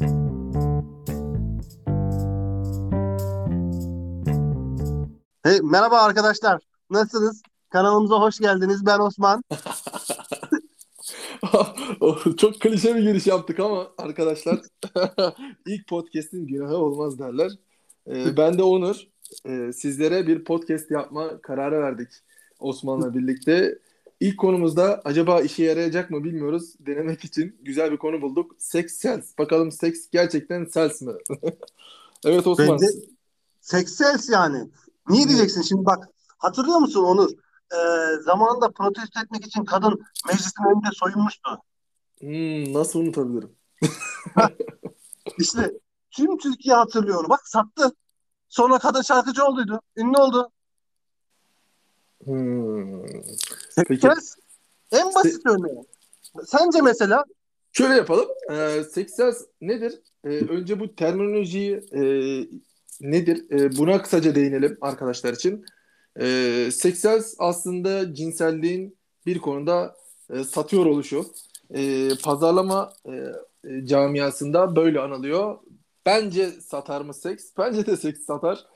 Hey, merhaba arkadaşlar. Nasılsınız? Kanalımıza hoş geldiniz. Ben Osman. Çok klişe bir giriş yaptık ama arkadaşlar ilk podcast'in günahı olmaz derler. Ee, ben de Onur. Ee, sizlere bir podcast yapma kararı verdik Osman'la birlikte. İlk konumuzda acaba işe yarayacak mı bilmiyoruz. Denemek için güzel bir konu bulduk. Sex sells. Bakalım seks gerçekten sells mi? evet Osman. Bence sex sells yani. Niye diyeceksin şimdi bak hatırlıyor musun Onur? Ee, zamanında protesto etmek için kadın meclisin önünde soyunmuştu. Hmm, nasıl unutabilirim? İşte tüm Türkiye hatırlıyor. Bak sattı. Sonra kadın şarkıcı olduydu. Ünlü oldu. Hmm. Peki. en basit örneği. Sence mesela Şöyle yapalım. Ee, sex sells nedir? Ee, önce bu terminolojiyi e, nedir? E, buna kısaca değinelim arkadaşlar için. E, sex sells aslında cinselliğin bir konuda e, satıyor oluşu. E, pazarlama e, camiasında böyle anılıyor. Bence satar mı seks? Bence de seks satar.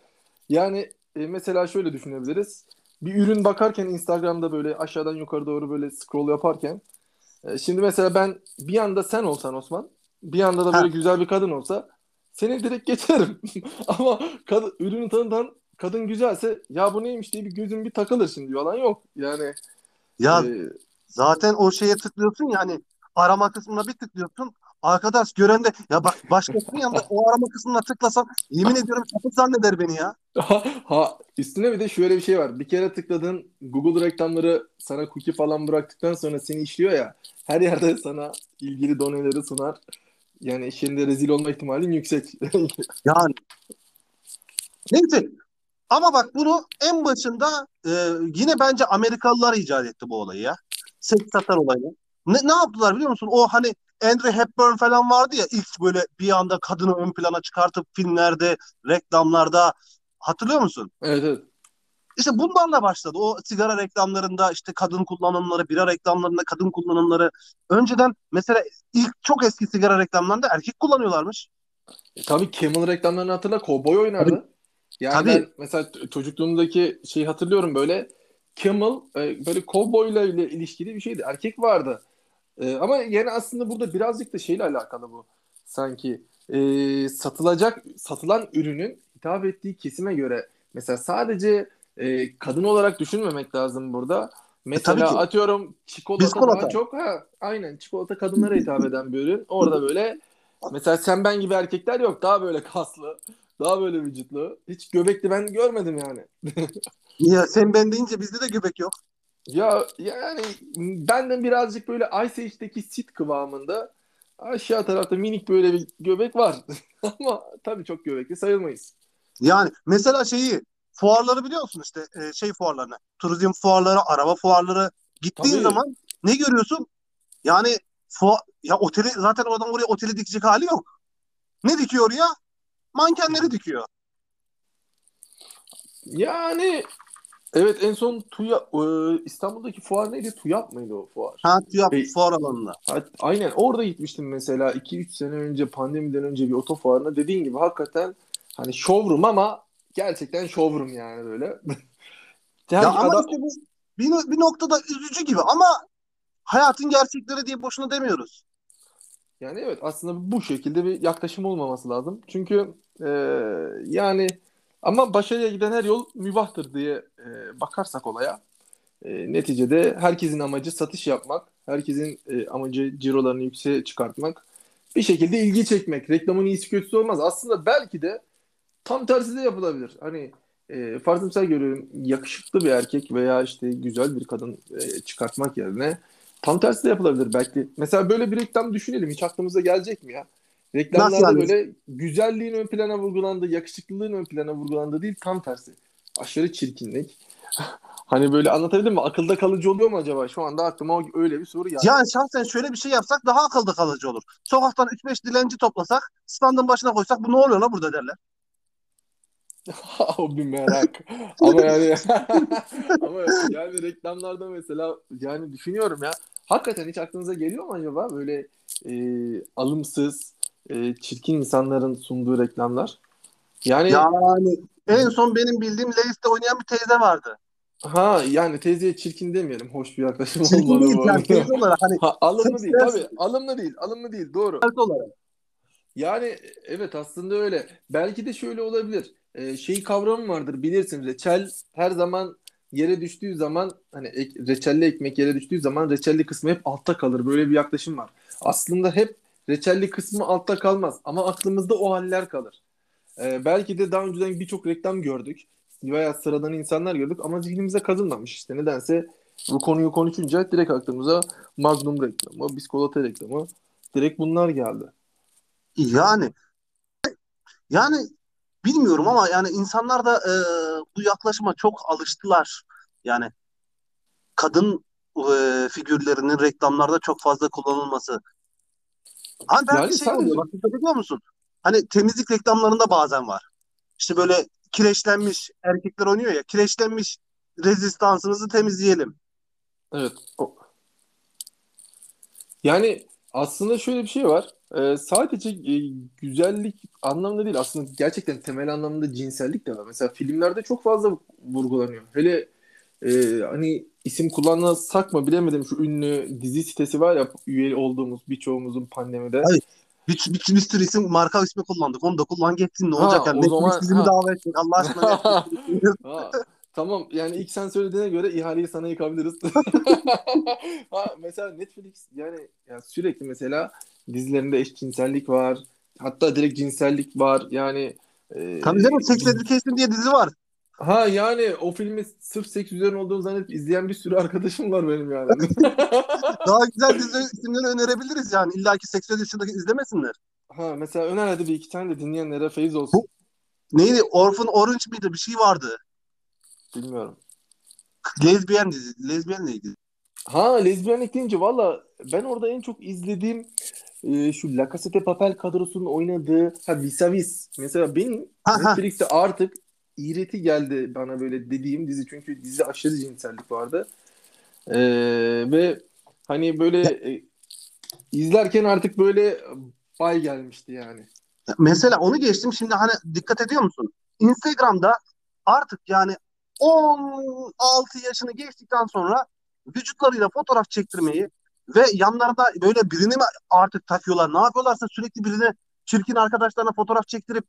Yani e, mesela şöyle düşünebiliriz. Bir ürün bakarken Instagram'da böyle aşağıdan yukarı doğru böyle scroll yaparken e, şimdi mesela ben bir anda sen olsan Osman, bir anda da böyle Ha. güzel bir kadın olsa seni direkt geçerim. Ama kadın, ürünü tanıtan kadın güzelse ya bu neymiş diye bir gözüm bir takılır şimdi yalan yok. Yani ya e, zaten o şeye tıklıyorsun ya hani arama kısmına bir tıklıyorsun. Arkadaş gören de ya bak başkasının yanında o arama kısmına tıklasam yemin ediyorum sapık zanneder beni ya. ha, ha, üstüne bir de şöyle bir şey var. Bir kere tıkladığın Google reklamları sana cookie falan bıraktıktan sonra seni işliyor ya her yerde sana ilgili doneleri sunar. Yani şimdi rezil olma ihtimalin yüksek. Yani neyse ama bak bunu en başında e, yine bence Amerikalılar icat etti bu olayı ya. Seks satar olayını. Ne, ne yaptılar biliyor musun? O hani Andrew Hepburn falan vardı ya ilk böyle bir anda kadını ön plana çıkartıp filmlerde, reklamlarda hatırlıyor musun? Evet evet. İşte bunlarla başladı. O sigara reklamlarında işte kadın kullanımları, bira reklamlarında kadın kullanımları. Önceden mesela ilk çok eski sigara reklamlarında erkek kullanıyorlarmış. E, tabii Camel reklamlarını hatırla. Cowboy oynardı. Yani Tabii. ben mesela çocukluğumdaki şeyi hatırlıyorum böyle. Camel e, böyle cowboyla ile ilişkili bir şeydi. Erkek vardı. E, ama yani aslında burada birazcık da şeyle alakalı bu. Sanki e, satılacak satılan ürünün hitap ettiği kesime göre mesela sadece e, kadın olarak düşünmemek lazım burada. Mesela tabii ki. atıyorum çikolata, Biskolata. daha çok ha aynen çikolata kadınlara hitap eden bir ürün. Orada böyle mesela sen ben gibi erkekler yok. Daha böyle kaslı, daha böyle vücutlu. Hiç göbekli ben görmedim yani. Ya sen ben deyince bizde de göbek yok. Ya yani benden birazcık böyle Ice Age'deki sit kıvamında aşağı tarafta minik böyle bir göbek var. Ama tabii çok göbekli sayılmayız. Yani mesela şeyi fuarları biliyor musun işte e, şey fuarlarını. Turizm fuarları, araba fuarları. Gittiğin Tabii. zaman ne görüyorsun? Yani fuar, ya oteli zaten o adam oraya oteli dikecek hali yok. Ne dikiyor ya? Mankenleri dikiyor. Yani evet en son TÜYA e, İstanbul'daki fuar neydi? TÜYAP mıydı o fuar? Ha ya Hey. fuar alanında. Ha, Aynen orada gitmiştim mesela 2-3 sene önce pandemiden önce bir oto fuarına dediğin gibi hakikaten hani showroom ama gerçekten showroom yani böyle. Ya ama adam- işte bu bir, bir noktada üzücü gibi ama hayatın gerçekleri diye boşuna demiyoruz. Yani evet aslında bu şekilde bir yaklaşım olmaması lazım. Çünkü e, yani ama başarıya giden her yol mübahtır diye e, bakarsak olaya e, neticede herkesin amacı satış yapmak, herkesin e, amacı cirolarını yükseğe çıkartmak, bir şekilde ilgi çekmek. Reklamın iyisi kötüsü olmaz. Aslında belki de tam tersi de yapılabilir. Hani e, farz görüyorum yakışıklı bir erkek veya işte güzel bir kadın e, çıkartmak yerine Tam tersi de yapılabilir belki. Mesela böyle bir reklam düşünelim. Hiç aklımıza gelecek mi ya? Reklamlarda Nasıl yani? böyle güzelliğin ön plana vurgulandığı, yakışıklılığın ön plana vurgulandığı değil tam tersi. Aşırı çirkinlik. hani böyle anlatabildim mi? Akılda kalıcı oluyor mu acaba? Şu anda aklıma öyle bir soru geldi. Yani şahsen şöyle bir şey yapsak daha akılda kalıcı olur. Sokaktan 3-5 dilenci toplasak, standın başına koysak bu ne oluyor la burada derler. o bir merak. Ama yani ama yani reklamlarda mesela yani düşünüyorum ya. Hakikaten hiç aklınıza geliyor mu acaba böyle e, alımsız e, çirkin insanların sunduğu reklamlar. Yani Yani en son benim bildiğim Leis'te oynayan bir teyze vardı. ha yani teyzeye çirkin demeyelim. Hoş bir yaklaşım Çirkin olmadı değil bu yani teyze olarak hani Ha, alımlı değil tabii. Alımlı değil. Alımlı değil. Doğru. olarak. Yani evet aslında öyle. Belki de şöyle olabilir. Ee, şey kavramı vardır bilirsin. Reçel her zaman yere düştüğü zaman hani ek- reçelli ekmek yere düştüğü zaman reçelli kısmı hep altta kalır. Böyle bir yaklaşım var. Aslında hep reçelli kısmı altta kalmaz ama aklımızda o haller kalır. Ee, belki de daha önceden birçok reklam gördük veya sıradan insanlar gördük ama zihnimize kazınmamış işte nedense bu konuyu konuşunca direkt aklımıza Magnum reklamı, biskolata reklamı direkt bunlar geldi. Yani yani bilmiyorum ama yani insanlar da e, bu yaklaşıma çok alıştılar. Yani kadın e, figürlerinin reklamlarda çok fazla kullanılması. Hani belki Yani şey sadece- oluyor bak dikkat ediyor musun? Hani temizlik reklamlarında bazen var. İşte böyle kireçlenmiş erkekler oynuyor ya kireçlenmiş rezistansınızı temizleyelim. Evet. Yani aslında şöyle bir şey var. Ee, sadece e, güzellik anlamında değil aslında gerçekten temel anlamda cinsellik de var. Mesela filmlerde çok fazla vurgulanıyor. Hele e, hani isim kullanmasak mı bilemedim şu ünlü dizi sitesi var ya üye olduğumuz birçoğumuzun pandemide. Hayır. Bir, bir, bir sürü isim marka ismi kullandık. Onu da kullan geçsin ne Ha, olacak yani. o Netflix zaman- ha. davet edecek Allah aşkına. Ha, tamam yani ilk sen söylediğine göre ihaleyi sana yıkabiliriz. ha, mesela Netflix yani, yani sürekli mesela dizilerinde eşcinsellik var. Hatta direkt cinsellik var. Yani e, Tabii canım Sex Education diye dizi var. Ha yani o filmi sırf seks üzerine olduğunu zannedip izleyen bir sürü arkadaşım var benim yani. Daha güzel dizi isimleri önerebiliriz yani. İlla ki Sex Education'da izlemesinler. ha mesela öner hadi bir iki tane de dinleyenlere feyiz olsun. Neydi? Orphan Orange mıydı? Bir şey vardı. Bilmiyorum. Lezbiyen dizi. Lezbiyen neydi? Ha lezbiyenlik deyince valla ben orada en çok izlediğim e, şu La Casa de Papel kadrosunun oynadığı ha Vis a Vis. Mesela benim Ha, ha. Netflix'te artık iğreti geldi bana böyle dediğim dizi. Çünkü dizide aşırı cinsellik vardı. E, ve hani böyle e, izlerken artık böyle bay gelmişti yani. Mesela onu geçtim. Şimdi hani dikkat ediyor musun? Instagram'da artık yani 16 yaşını geçtikten sonra vücutlarıyla fotoğraf çektirmeyi ve yanlarında böyle birini mi artık takıyorlar? Ne yapıyorlarsa sürekli birine çirkin arkadaşlarına fotoğraf çektirip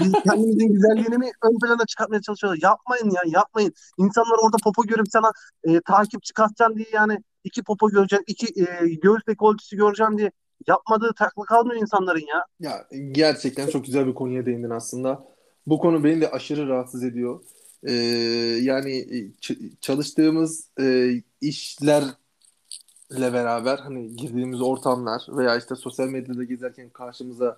biz kendimizin güzelliğini mi ön plana çıkartmaya çalışıyorlar? Yapmayın ya yapmayın. İnsanlar orada popo görüp sana e, takipçi kasacaksın diye yani iki popo göreceksin, iki e, göğüs dekoltesi göreceksin diye yapmadığı takla kalmıyor insanların ya. Ya gerçekten çok güzel bir konuya değindin aslında. Bu konu beni de aşırı rahatsız ediyor. Ee, yani ç- çalıştığımız e, işlerle beraber hani girdiğimiz ortamlar veya işte sosyal medyada gezerken karşımıza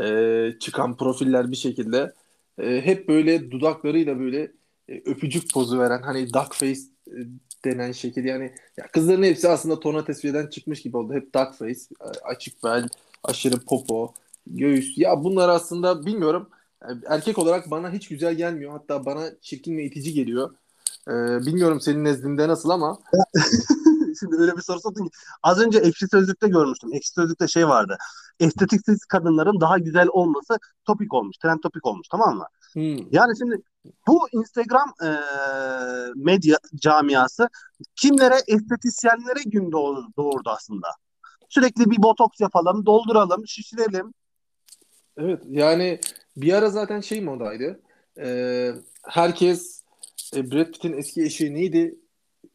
e, çıkan profiller bir şekilde e, hep böyle dudaklarıyla böyle e, öpücük pozu veren hani duck face e, denen şekil yani ya kızların hepsi aslında torna tesviye'den çıkmış gibi oldu. Hep duck face, e, açık bel, aşırı popo, göğüs. Ya bunlar aslında bilmiyorum. Yani erkek olarak bana hiç güzel gelmiyor. Hatta bana çirkin ve itici geliyor. Ee, bilmiyorum senin nezdinde nasıl ama Şimdi öyle bir soru sordun ki. Az önce Ekşi Sözlük'te görmüştüm. Ekşi Sözlük'te şey vardı. Estetiksiz kadınların daha güzel olması topik olmuş. Trend topik olmuş tamam mı? hmm, Yani şimdi bu Instagram e, medya camiası kimlere? Estetisyenlere gün doğ- doğurdu aslında. Sürekli bir botoks yapalım, dolduralım, şişirelim. evet yani bir ara zaten şey modaydı. Ee, herkes e, Brad Pitt'in eski eşi neydi?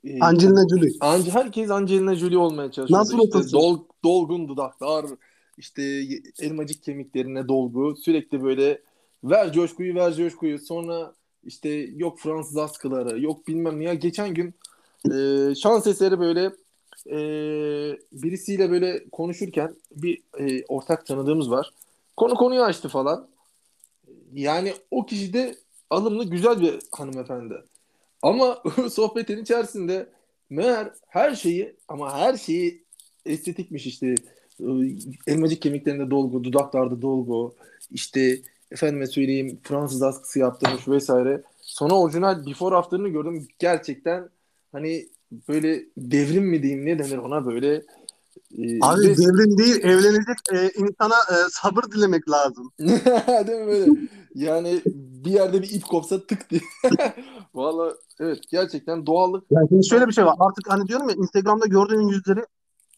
Ee, Angelina Jolie. Ange, herkes Angelina Jolie olmaya çalışıyordu. Nasıl İşte otursun? dol, dolgun dudaklar, işte elmacık kemiklerine dolgu, sürekli böyle ver coşkuyu ver coşkuyu. Sonra işte yok Fransız askıları, yok bilmem ne. Ya geçen gün e, şans eseri böyle e, birisiyle böyle konuşurken bir e, ortak tanıdığımız var. Konu konuyu açtı falan. Yani o kişi de alımlı güzel bir hanımefendi. Ama sohbetin içerisinde meğer her şeyi ama her şeyi estetikmiş işte elmacık kemiklerinde dolgu, dudaklarda dolgu, işte efendime söyleyeyim Fransız askısı yaptırmış vesaire. Sonra orijinal before after'ını gördüm. Gerçekten hani böyle devrim mi diyeyim ne denir ona böyle Abi ve- devrim değil evlenecek e, insana e, sabır dilemek lazım. Değil mi böyle? Yani bir yerde bir ip kopsa tık diye. Valla evet gerçekten doğallık Yani şimdi şöyle bir şey var. Artık hani diyorum ya Instagram'da gördüğün yüzleri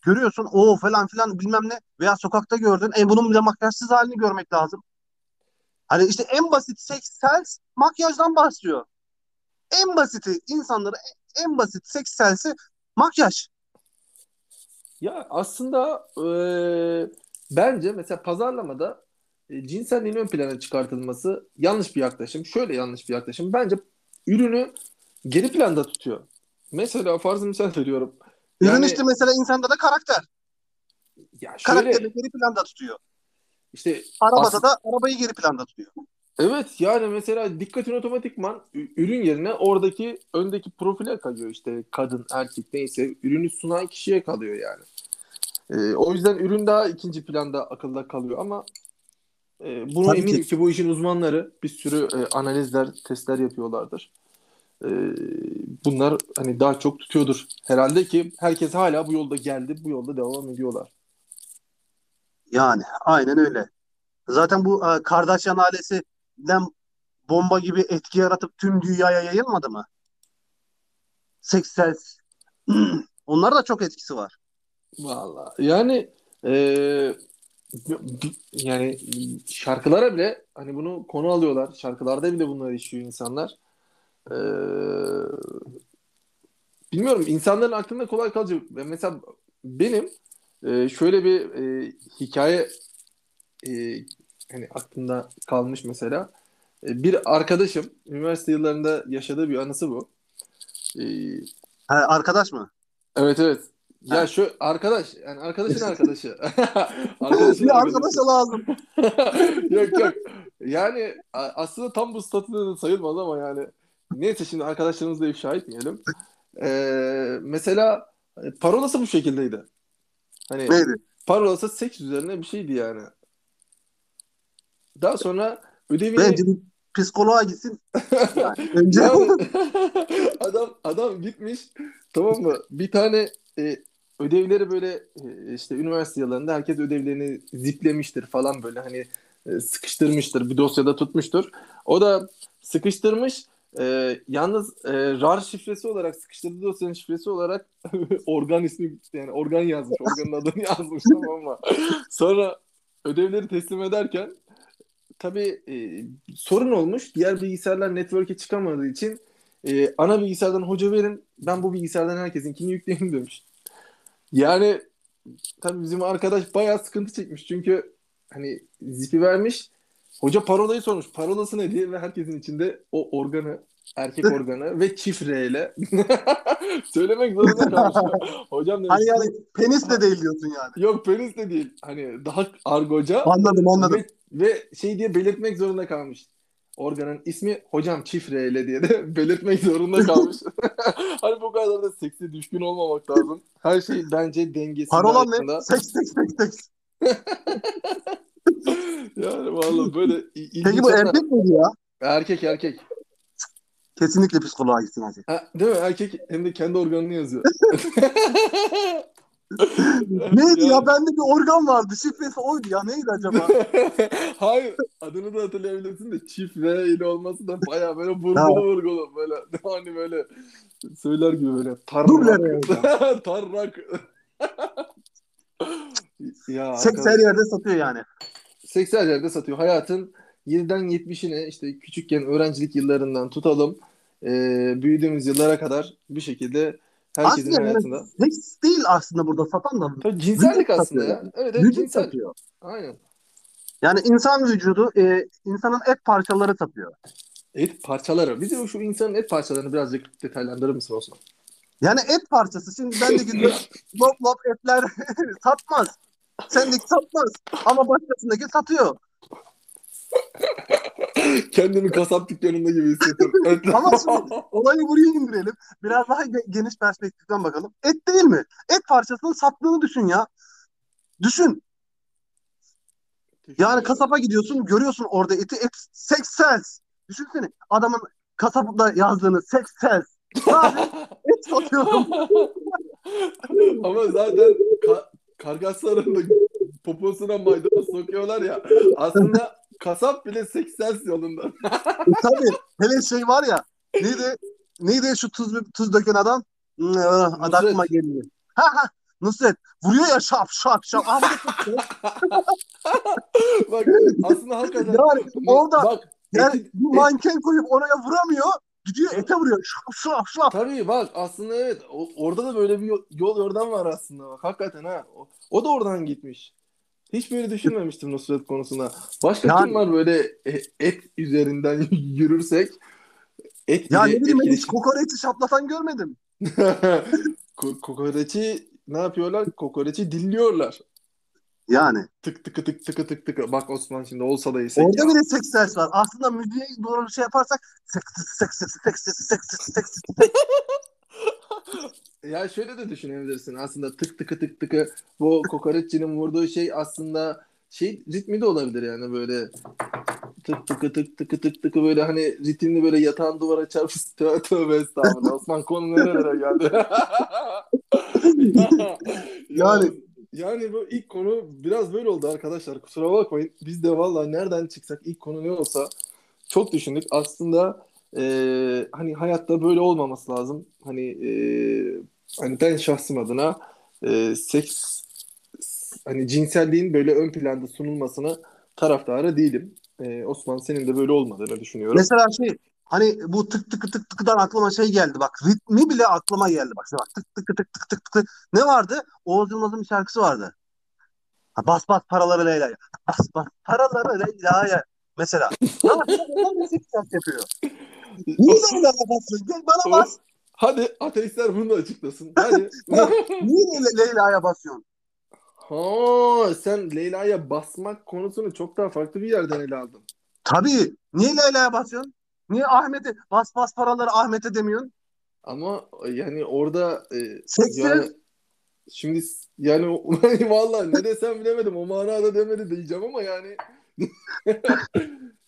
görüyorsun. O falan filan bilmem ne. Veya sokakta gördün. E bunun bile makyajsız halini görmek lazım. Hani işte en basit seks sells makyajdan başlıyor. En basiti insanları en basit seks sellsi makyaj. Ya aslında eee, bence mesela pazarlamada e, cinselliğin ön plana çıkartılması yanlış bir yaklaşım. Şöyle yanlış bir yaklaşım. Bence ürünü geri planda tutuyor. Mesela farz misal veriyorum. Ürün Yani- işte mesela insanda da karakter. Ya şöyle Karakteri geri planda tutuyor. işte Arabada Aslında- da arabayı geri planda tutuyor. Evet yani mesela dikkatin otomatikman ürün yerine oradaki öndeki profile kalıyor işte kadın erkek neyse ürünü sunan kişiye kalıyor yani. Ee, o yüzden ürün daha ikinci planda akılda kalıyor ama e, bunu Tabii eminim ki. ki. bu işin uzmanları bir sürü e, analizler, testler yapıyorlardır. Ee, bunlar hani daha çok tutuyordur. Herhalde ki herkes hala bu yolda geldi, bu yolda devam ediyorlar. Yani aynen öyle. Zaten bu e, Kardashian ailesinden bomba gibi etki yaratıp tüm dünyaya yayılmadı mı? Sex sells. Onlar da çok etkisi var. Vallahi yani e, yani şarkılara bile hani bunu konu alıyorlar. Şarkılarda bile bunları işliyor insanlar. E, bilmiyorum insanların aklında kolay. Ben Mesela benim e, şöyle bir e, hikaye e, hani aklımda kalmış mesela. E, bir arkadaşım üniversite yıllarında yaşadığı bir anısı bu. E, Ha, arkadaş mı? Evet evet. Ya Ha. şu arkadaş yani arkadaşın arkadaşı. arkadaşın Bir arkadaşa lazım. yok yok. Yani aslında tam bu statüde de sayılmaz ama yani neyse şimdi arkadaşlarımızı da ifşa etmeyelim. Ee, mesela e, parolası bu şekildeydi. Hani Neydi? parolası seks üzerine bir şeydi yani. Daha sonra ödevini Bence bir psikoloğa gitsin. Yani önce adam adam gitmiş tamam mı? Bir tane e, ödevleri böyle e, işte üniversite yıllarında herkes ödevlerini ziplemiştir falan böyle hani e, sıkıştırmıştır bir dosyada tutmuştur. O da sıkıştırmış e, yalnız e, RAR şifresi olarak sıkıştırdığı dosyanın şifresi olarak organ ismi yani organ yazmış. Organın adını yazmış tamam mı? Sonra ödevleri teslim ederken tabii e, sorun olmuş. Diğer bilgisayarlar network'e çıkamadığı için e, ana bilgisayardan hoca verin ben bu bilgisayardan herkesinkini yükleyeyim demiş. Yani tabii bizim arkadaş bayağı sıkıntı çekmiş. Çünkü hani zipi vermiş. Hoca parolayı sormuş. Parolası ne diye ve herkesin içinde o organı erkek organı ve çift R ile söylemek zorunda kalmış. Hocam demiş. hani yani penis de değil diyorsun yani. Yok penis de değil. Hani daha argoca Anladım anladım. ve, ve şey diye belirtmek zorunda kalmış. Organın ismi hocam çift R ile diye de belirtmek zorunda kalmış. hani bu kadar da seksi düşkün olmamak lazım. Her şey bence dengesi Parola arasında. ne? Seks seks seks seks. Yani vallahi böyle Peki bu erkek miydi ya? Erkek erkek. Kesinlikle psikoloğa gitsin hacı. Ha, değil mi? Erkek hem de kendi organını yazıyor. Neydi ya? Bende bir organ vardı. Şifresi oydu ya. Neydi acaba? Hayır. Adını da hatırlayabilirsin de çift V ile olması da baya böyle vurgulu vurgulu böyle hani böyle söyler gibi böyle tarrak. tarrak. ya Seks her yerde satıyor yani. Seks her yerde satıyor. Hayatın 7'den 70'ine işte küçükken öğrencilik yıllarından tutalım. E, büyüdüğümüz yıllara kadar bir şekilde herkesin Aslında hayatında. yani seks değil aslında burada satan da. Tabii cinsellik aslında satıyor ya. Evet, evet Vücut cinsel. satıyor. Aynen. Yani insan vücudu e, insanın et parçaları satıyor. Et parçaları. Bize şu insanın et parçalarını birazcık detaylandırır mısın Osman? Yani et parçası. Şimdi ben de gidiyorum lop lop etler satmaz. Sendeki satmaz. Ama başkasındaki satıyor. Kendimi kasap dükkanında gibi hissediyorum. Ama şimdi olayı buraya indirelim. Biraz daha ge- geniş perspektiften bakalım. Et değil mi? Et parçasının sattığını düşün ya. Düşün. Yani kasapa gidiyorsun görüyorsun orada eti et sex sells. Düşünsene adamın kasapta yazdığını sex sells. Et satıyorum. Ama zaten ka- kargaslarında poposuna maydanoz sokuyorlar ya. Aslında kasap bile seksens yolunda. E, tabii. Hele şey var ya. Neydi? Neydi şu tuz tuz döken adam? Hmm, Adı aklıma geliyor. Ha ha. Nusret. Vuruyor ya şap şap şap. Bak aslında hakikaten yani orada bak yani eti- bir manken koyup oraya vuramıyor. Gidiyor ete vuruyor. Şap şap şap. Tabii bak aslında evet o- orada da böyle bir yol, yol yordam var aslında bak hakikaten ha. O, o da oradan gitmiş. Hiç böyle düşünmemiştim Nusret konusuna. Başka yani, kim var böyle e, et üzerinden yürürsek? Et ya ne bileyim hiç kokoreçi şaplatan görmedim. kokoreçi ne yapıyorlar? Kokoreçi dilliyorlar. Yani. Tık tıkı tık tıkı tık tıkı. Bak Osman şimdi olsa da yesek Orada ya. bile seks ses var. Aslında müziğe doğru şey yaparsak seks seks seks seks seks seks seks ya şöyle de düşünebilirsin aslında tık tıkı tık tıkı bu kokoreççinin vurduğu şey aslında şey ritmi de olabilir yani böyle tık tıkı tık tıkı tık tıkı böyle hani ritimli böyle yatağın duvara çarpıp tövbe tövbe estağfurullah. Osman konu nerelere geldi? Yani- yani bu ilk konu biraz böyle oldu arkadaşlar kusura bakmayın. Biz de vallahi nereden çıksak ilk konu ne olsa çok düşündük. Aslında e, hani hayatta böyle olmaması lazım hani e, hani ben şahsım adına e, seks hani cinselliğin böyle ön planda sunulmasını taraftarı değilim. E, Osman senin de böyle olmadığını düşünüyorum. Mesela şey hani bu tık tıkı tık tıkıdan aklıma şey geldi bak ritmi bile aklıma geldi bak. Bak tık tıkı tık tık tık tık. Ne vardı? Oğuz Yılmaz'ın bir şarkısı vardı. Ha, bas bas paraları Leyla'ya. Bas bas paraları Leyla'ya. Mesela. Şarkı yapıyor. Niye Leyla'ya basıyorsun? Gel bana bas. Hadi ateistler bunu da açıklasın. Hadi. Niye Le- Leyla'ya basıyorsun? ha, sen Leyla'ya basmak konusunu çok daha farklı bir yerden ele aldın. Tabii. Niye Leyla'ya basıyorsun? Niye Ahmet'e bas bas paraları Ahmet'e demiyorsun? Ama yani orada e, yani şimdi yani vallahi ne desem bilemedim. O manada demedi diyeceğim ama yani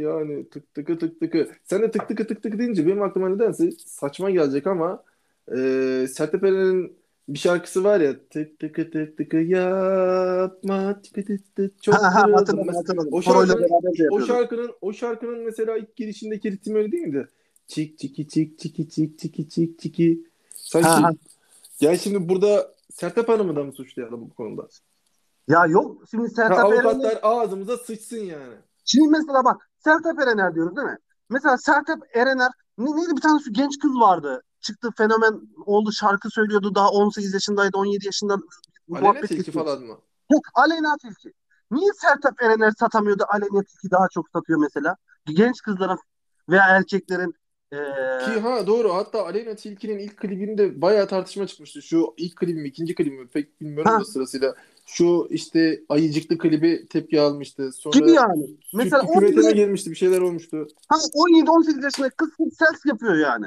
yani tık tıkı tık tıkı. Sen de tık tıkı tık tıkı deyince benim aklıma nedense saçma gelecek ama e, Sertab Erener'in bir şarkısı var ya tık tıkı tık tıkı yapma tıkı tık tık çok Ha, ha, hatırladım hatırladım. o şarkının- o şarkının o şarkının mesela ilk girişindeki ritim öyle değil miydi? Çik çiki çik çiki çik çiki çik çiki. Sanki Ha, ha. yani şimdi burada Sertab Hanım'ı da mı suçlayalım bu konuda? Ya yok şimdi Ha, Sertab Erener avukatlar ağzımıza sıçsın yani. Şimdi mesela bak Sertab Erener diyoruz değil mi? Mesela Sertab Erener ne, neydi bir tane şu genç kız vardı. Çıktı fenomen oldu şarkı söylüyordu daha 18 yaşındaydı 17 yaşında Aleyna Tilki falan mı? Aleyna Tilki. Niye Sertab Erener satamıyordu Aleyna Tilki daha çok satıyor mesela? Genç kızların veya erkeklerin eee, Ki ha doğru hatta Aleyna Tilki'nin ilk klibinde bayağı tartışma çıkmıştı. Şu ilk klibi mi ikinci klibi mi pek bilmiyorum Ha. da sırasıyla. Şu işte ayıcıklı klibi tepki almıştı. Sonra gibi yani. Mesela küvetene bile girmişti bir şeyler olmuştu. ha, 17-18 yaşındaki kız sels yapıyor yani.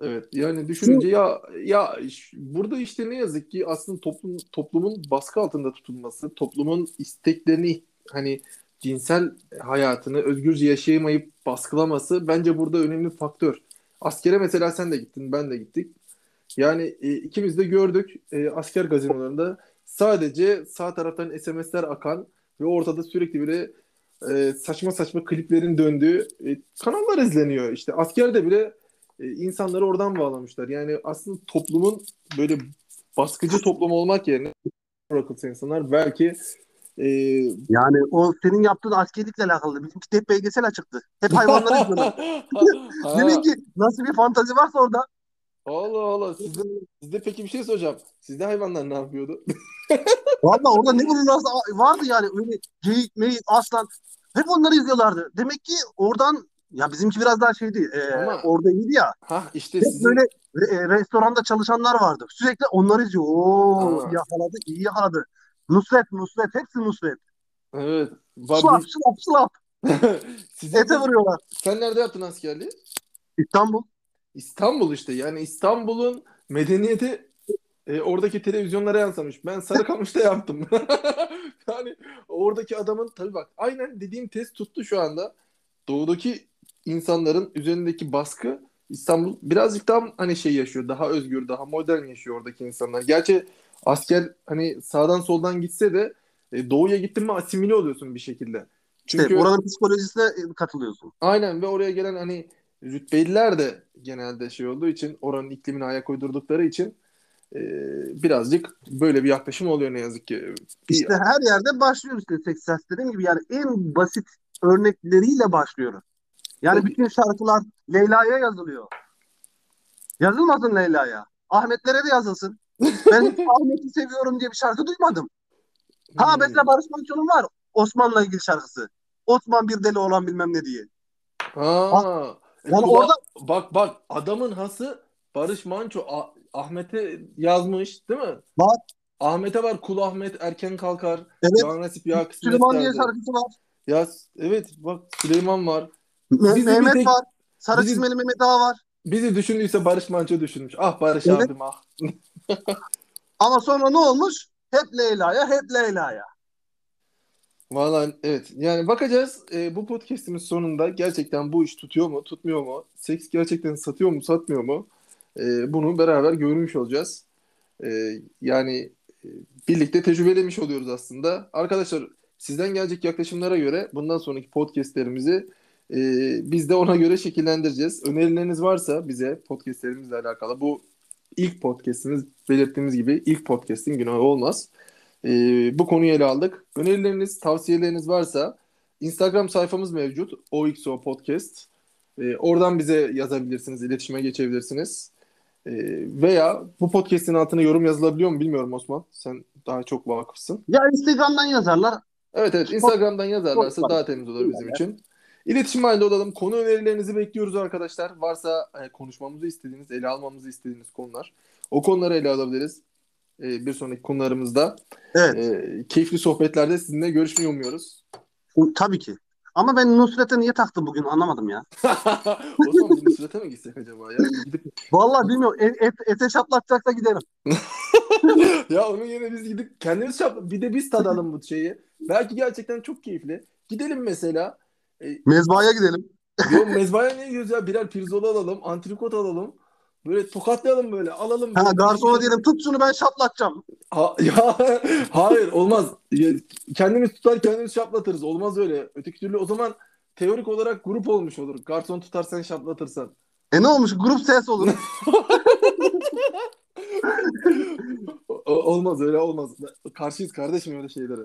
Evet yani düşününce ya ya burada işte ne yazık ki aslında toplum toplumun baskı altında tutulması, toplumun isteklerini hani cinsel hayatını özgürce yaşayamayıp baskılaması bence burada önemli faktör. Askere mesela sen de gittin, ben de gittik. Yani e, ikimiz de gördük e, asker gazinolarında sadece sağ taraftan SMS'ler akan ve ortada sürekli böyle e, saçma saçma kliplerin döndüğü e, kanallar izleniyor. İşte askerde bile e, insanları oradan bağlamışlar. Yani aslında toplumun böyle baskıcı toplum olmak yerine bırakılsa insanlar belki e, Yani o senin yaptığın askerlikle alakalı. Bizimki de hep belgesel açıktı. Hep hayvanları izliyorlar. Demek ki nasıl bir fantazi varsa orada. Allah Allah sizde, sizde peki bir şey soracağım. Sizde hayvanlar ne yapıyordu? Valla orada ne bulurlarsa vardı yani. Öyle geyik, meyik, aslan. Hep onları izliyorlardı. Demek ki oradan ya bizimki biraz daha şeydi. E, Ama- orada iyiydi ya. Ha işte Hep sizin böyle e, restoranda çalışanlar vardı. Sürekli onları izliyor. Oo Aa. yakaladı, iyi yakaladı. Nusret, Nusret, hepsi Nusret. evet. Bir- slap, slap. Sizin Ete vuruyorlar. sen nerede yaptın askerliği? İstanbul. İstanbul işte. Yani İstanbul'un medeniyeti e, oradaki televizyonlara yansımış. Ben Sarıkamış'ta yaptım. yani oradaki adamın tabii bak aynen dediğim test tuttu şu anda. Doğudaki insanların üzerindeki baskı İstanbul birazcık daha hani şey yaşıyor. Daha özgür, daha modern yaşıyor oradaki insanlar. Gerçi asker hani sağdan soldan gitse de e, doğuya gittin mi asimile oluyorsun bir şekilde. Çünkü işte oranın psikolojisine e, katılıyorsun. Aynen ve oraya gelen hani rütbeliler de genelde şey olduğu için oranın iklimine ayak uydurdukları için e, birazcık böyle bir yaklaşım oluyor ne yazık ki. İşte her yerde başlıyor işte Texas dediğim gibi yani en basit örnekleriyle başlıyoruz. Yani Tabii. bütün şarkılar Leyla'ya yazılıyor. Yazılmasın Leyla'ya. Ahmetlere de yazılsın. Ben Ahmet'i seviyorum diye bir şarkı duymadım. Ha hmm. mesela Barış Manço'nun var Osman'la ilgili şarkısı. Osman bir deli olan bilmem ne diye. Ha. Yani orada bak bak adamın hası Barış Manço Ahmet'e yazmış değil mi? Bak. Ahmet'e var Kul Ahmet erken kalkar. Evet. Ya nasip ya kısmet Süleyman diye şarkısı var. Ya evet bak Süleyman var. Me- Mehmet tek... var. Sarı bizi, çizmeli Mehmet Ağa var. Bizi düşündüyse Barış Manço düşünmüş. Ah Barış evet. abim ah. Ama sonra ne olmuş? Hep Leyla'ya, hep Leyla'ya. Valla evet. Yani bakacağız e, bu podcast'imiz sonunda gerçekten bu iş tutuyor mu, tutmuyor mu? Seks gerçekten satıyor mu, satmıyor mu? E, bunu beraber görmüş olacağız. E, yani e, birlikte tecrübelemiş oluyoruz aslında. Arkadaşlar sizden gelecek yaklaşımlara göre bundan sonraki podcastlerimizi e, biz de ona göre şekillendireceğiz. Önerileriniz varsa bize podcastlerimizle alakalı bu ilk podcastimiz belirttiğimiz gibi ilk podcast'in günahı olmaz. E, bu konuyu ele aldık. Önerileriniz, tavsiyeleriniz varsa Instagram sayfamız mevcut. OXO Podcast. E, oradan bize yazabilirsiniz, iletişime geçebilirsiniz. E, veya bu podcast'in altına yorum yazılabiliyor mu bilmiyorum Osman. Sen daha çok vakıfsın. Ya Instagram'dan yazarlar. Evet evet Instagram'dan yazarlarsa daha temiz olur bizim için. İletişim halinde olalım. Konu önerilerinizi bekliyoruz arkadaşlar. Varsa e, konuşmamızı istediğiniz, ele almamızı istediğiniz konular. O konuları ele alabiliriz. E, bir sonraki konularımızda. Evet. E, keyifli sohbetlerde sizinle görüşmeyi umuyoruz. Tabii ki. Ama ben Nusret'e niye taktım bugün anlamadım ya. o zaman Nusret'e mi gitsek acaba ya? Gidip... Vallahi bilmiyorum. Et, et, ete şaplatacak da giderim. ya onun yerine biz gidip kendimiz şaplat. Bir de biz tadalım bu şeyi. Belki gerçekten çok keyifli. Gidelim mesela. E, Mezbahaya gidelim. Yok mezbahaya niye gidiyoruz ya? Birer pirzola alalım, antrikot alalım. Böyle tokatlayalım böyle alalım. Ha, garsona diyelim tut şunu ben şaplatacağım. Ha, ya, hayır olmaz. Kendimiz tutar kendimiz şaplatırız. Olmaz öyle. Öteki türlü o zaman teorik olarak grup olmuş olur. Garson tutarsan şaplatırsan. E ne olmuş? Grup ses olur. olmaz öyle olmaz. Karşıyız kardeşim öyle şeylere.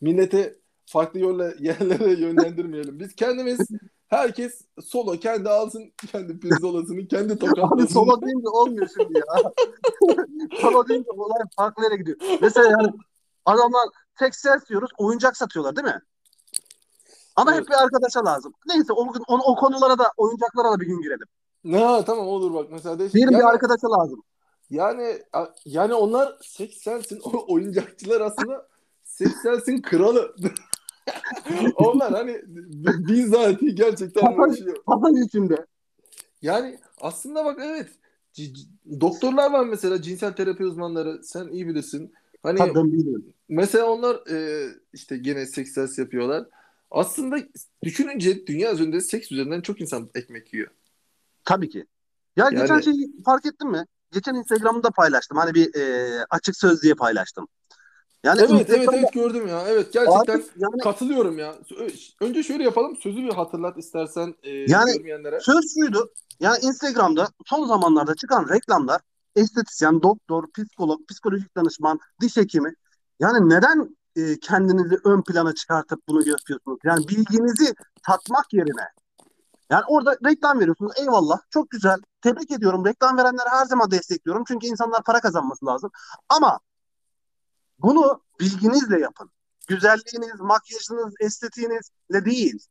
Millete farklı yolla yerlere yönlendirmeyelim. Biz kendimiz herkes solo kendi alsın kendi pirzolasını kendi tokatlasın. Abi solo deyince olmuyor şimdi ya. solo deyince olay farklı yere gidiyor. Mesela yani adamlar tek ses diyoruz oyuncak satıyorlar değil mi? Ama evet. hep bir arkadaşa lazım. Neyse o, o, o konulara da oyuncaklara da bir gün girelim. Ne tamam olur bak mesela. De, bir, yani, bir arkadaşa lazım. Yani yani onlar seks sensin o oyuncakçılar aslında seks sensin kralı. Onlar hani bizzati gerçekten Hasan, Hasan içinde. Yani aslında bak evet doktorlar var mesela cinsel terapi uzmanları sen iyi bilirsin. Hani biliyorum. mesela onlar e, işte gene seks yapıyorlar. Aslında düşününce dünya üzerinde seks üzerinden çok insan ekmek yiyor. Tabii ki. Ya yani... geçen şeyi fark ettin mi? Geçen Instagram'da paylaştım. Hani bir e, açık söz diye paylaştım. Yani evet evet evet gördüm ya. Evet gerçekten yani, katılıyorum ya. Önce şöyle yapalım. Sözü bir hatırlat istersen e, yani, görmeyenlere. Söz şuydu. Yani Instagram'da son zamanlarda çıkan reklamlar estetisyen, doktor, psikolog, psikolojik danışman, diş hekimi. Yani neden e, kendinizi ön plana çıkartıp bunu gösteriyorsunuz? Yani bilginizi tatmak yerine. Yani orada reklam veriyorsunuz. Eyvallah. Çok güzel. Tebrik ediyorum. Reklam verenleri her zaman destekliyorum. Çünkü insanlar para kazanması lazım. Ama bunu bilginizle yapın. Güzelliğiniz, makyajınız, estetiğinizle değil.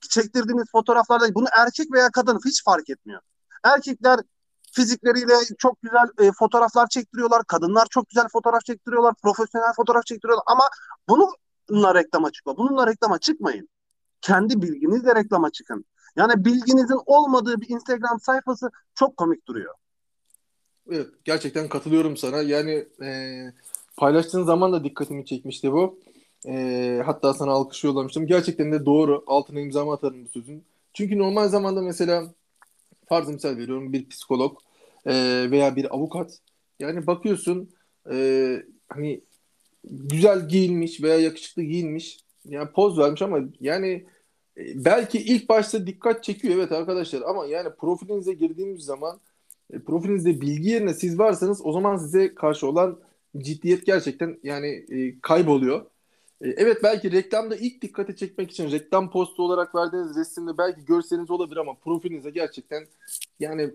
Çektirdiğiniz fotoğraflarda bunu erkek veya kadın hiç fark etmiyor. Erkekler fizikleriyle çok güzel e, fotoğraflar çektiriyorlar. Kadınlar çok güzel fotoğraf çektiriyorlar. Profesyonel fotoğraf çektiriyorlar. Ama bununla reklama çıkma. Bununla reklama çıkmayın. Kendi bilginizle reklama çıkın. Yani bilginizin olmadığı bir Instagram sayfası çok komik duruyor. Evet, gerçekten katılıyorum sana. Yani e, Paylaştığın zaman da dikkatimi çekmişti bu. E, hatta sana alkış yollamıştım. Gerçekten de doğru. Altına imzamı atarım bu sözün. Çünkü normal zamanda mesela farz misal veriyorum bir psikolog e, veya bir avukat. Yani bakıyorsun e, hani güzel giyinmiş veya yakışıklı giyinmiş yani poz vermiş ama yani e, belki ilk başta dikkat çekiyor evet arkadaşlar ama yani profilinize girdiğimiz zaman e, profilinizde bilgi yerine siz varsanız o zaman size karşı olan ciddiyet gerçekten yani e, kayboluyor. E, evet belki reklamda ilk dikkate çekmek için reklam postu olarak verdiğiniz resimde belki görseliniz olabilir ama profilinize gerçekten yani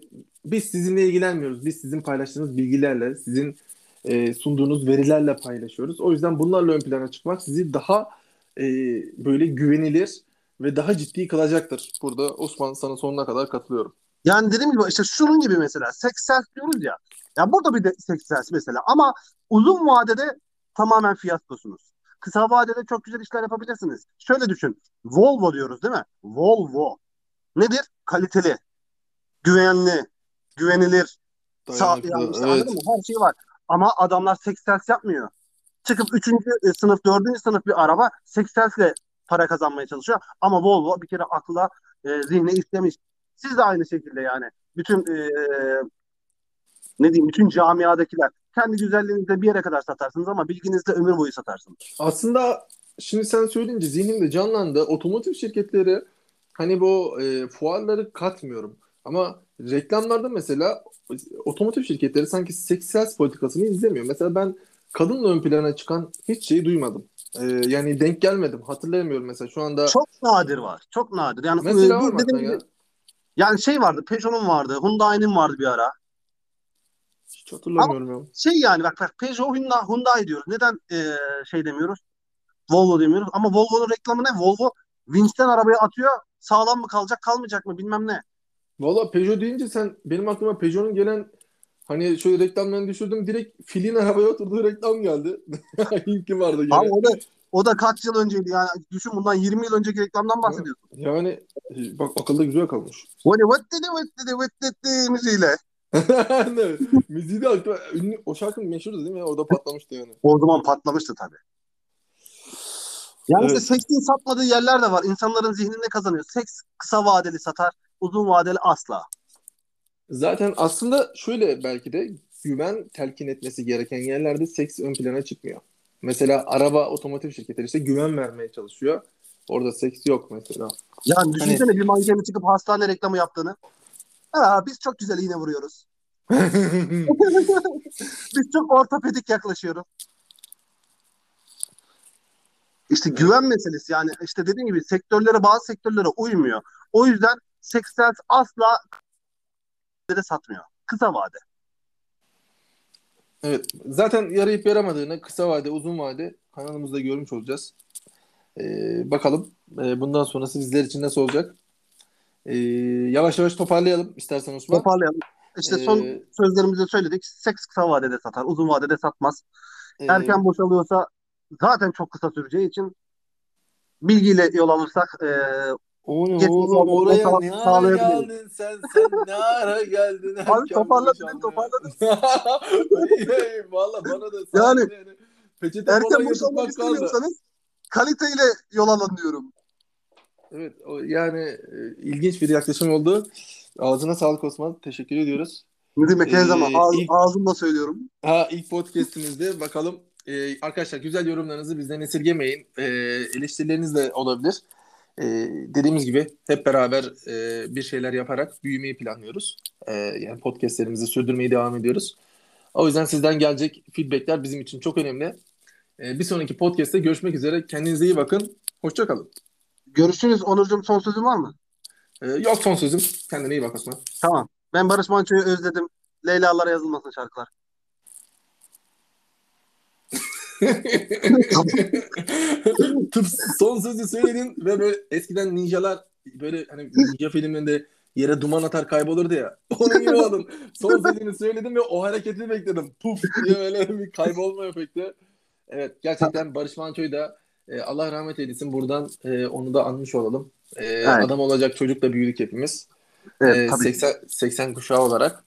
biz sizinle ilgilenmiyoruz. Biz sizin paylaştığınız bilgilerle, sizin e, sunduğunuz verilerle paylaşıyoruz. O yüzden bunlarla ön plana çıkmak sizi daha e, böyle güvenilir ve daha ciddi kılacaktır. Burada Osman sana sonuna kadar katılıyorum. Yani dediğim gibi işte şunun gibi mesela sex diyoruz ya. Ya burada bir de sex self mesela ama uzun vadede tamamen fiyaskosunuz. Kısa vadede çok güzel işler yapabilirsiniz. Şöyle düşün. Volvo diyoruz değil mi? Volvo. Nedir? Kaliteli, güvenli, güvenilir, sağ, yani işte evet. Her şey var. Ama adamlar sex self yapmıyor. Çıkıp 3. sınıf, 4. sınıf bir araba sex self'le para kazanmaya çalışıyor. Ama Volvo bir kere akla, e, zihne istemiş. Siz de aynı şekilde yani. Bütün e, ne diyeyim, bütün camiadakiler kendi güzelliğinizle bir yere kadar satarsınız ama bilginizle ömür boyu satarsınız. Aslında şimdi sen söyleyince zihnimde canlandı. Otomotiv şirketleri hani bu e, fuarları katmıyorum. Ama reklamlarda mesela otomotiv şirketleri sanki seksüel politikasını izlemiyor. Mesela ben kadınla ön plana çıkan hiç şeyi duymadım. E, yani denk gelmedim. Hatırlayamıyorum mesela şu anda. Çok nadir var. Çok nadir. Yani Mesela bu var dediğim ya? yani şey vardı, Peugeot'un vardı, Hyundai'nin vardı bir ara. Hiç hatırlamıyorum ya. Şey yani bak bak Peugeot, Hyundai, Hyundai diyoruz. Neden e, şey demiyoruz? Volvo demiyoruz. Ama Volvo'nun reklamı ne? Volvo vinçten arabaya atıyor. Sağlam mı kalacak, kalmayacak mı bilmem ne. Valla Peugeot deyince sen benim aklıma Peugeot'un gelen hani şöyle reklamlarını düşürdüm direkt filin arabaya oturduğu reklam geldi. İlki vardı gene. Abi o da o da kaç yıl önceydi yani. Düşün bundan 20 yıl önceki reklamdan bahsediyorsun. Yani bak akılda güzel kalmış. Böyle what dedi what dedi what dedi müziğiyle. Müziği de aklıma ünlü, o şarkı meşhurdu değil mi? Orada patlamıştı yani. O zaman patlamıştı tabii. Yani Evet. işte seksin satmadığı yerler de var. İnsanların zihninde kazanıyor. Seks kısa vadeli satar, uzun vadeli asla. Zaten aslında şöyle belki de güven telkin etmesi gereken yerlerde seks ön plana çıkmıyor. Mesela araba otomotiv şirketleri işte güven vermeye çalışıyor. Orada seks yok mesela. Yani düşünsene bir mankenin çıkıp hastane reklamı yaptığını. Ha, biz çok güzel iğne vuruyoruz. Biz çok ortopedik yaklaşıyoruz. İşte güven meselesi yani işte dediğim gibi sektörlere bazı sektörlere uymuyor. O yüzden seksel asla de satmıyor. Kısa vade. Evet. Zaten yarayıp yaramadığını kısa vade, uzun vade kanalımızda görmüş olacağız. Ee, bakalım e, bundan sonrası bizler için nasıl olacak? Ee, yavaş yavaş toparlayalım istersen Osman. Toparlayalım. İşte son Ee, sözlerimizi söyledik. Seks kısa vadede satar, uzun vadede satmaz. e, Erken boşalıyorsa zaten çok kısa süreceği için bilgiyle yol alırsak e, O ne Geçmiş oğlum oraya sağ- ne ara geldin sen? Sen ne ara geldin? Abi toparladın, toparladın. Valla bana da Yani, peçete falan erken boşalmak kaldı. istemiyorsanız kaliteyle yol alın diyorum. Evet yani e, ilginç bir yaklaşım oldu. Ağzına sağlık Osman. Teşekkür ediyoruz. Ne demek her Ee, zaman ağz, ilk- ağzımla söylüyorum. Ha ilk podcast'imizde bakalım e, arkadaşlar güzel yorumlarınızı bizden esirgemeyin. E, eleştirileriniz de olabilir. E, dediğimiz gibi hep beraber e, bir şeyler yaparak büyümeyi planlıyoruz. E, yani podcastlerimizi sürdürmeyi devam ediyoruz. O yüzden sizden gelecek feedbackler bizim için çok önemli. E, bir sonraki podcast'te görüşmek üzere. Kendinize iyi bakın. Hoşçakalın. Görüşürüz. Onurcuğum son sözün var mı? E, yok son sözüm. Kendine iyi bak Osman. Tamam. Ben Barış Manço'yu özledim. Leyla'lara yazılmasın şarkılar. Tıp son sözü söyledin ve böyle eskiden ninjalar böyle hani ninja filmlerinde yere duman atar kaybolurdu ya. Onun gibi oldum. Son sözünü söyledim ve o hareketi bekledim. Puf diye böyle bir kaybolma efekti. Evet gerçekten Barış Manço'yu da e, Allah rahmet eylesin. Buradan e, onu da anmış olalım. E, Adam olacak çocukla büyüdük hepimiz. Evet E, tabii. 80, 80 kuşağı olarak.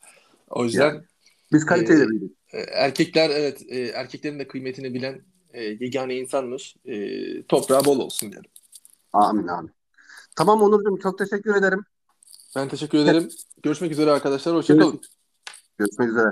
O yüzden Biz kaliteyle Ee, büyüdük. e, erkekler evet e, erkeklerin de kıymetini bilen e, yegane insanmış. E, toprağı bol olsun diyelim. Amin amin. Tamam Onurcuğum çok teşekkür ederim. Ben teşekkür ederim. Görüşmek üzere arkadaşlar. Hoşçakalın. Görüşmek üzere.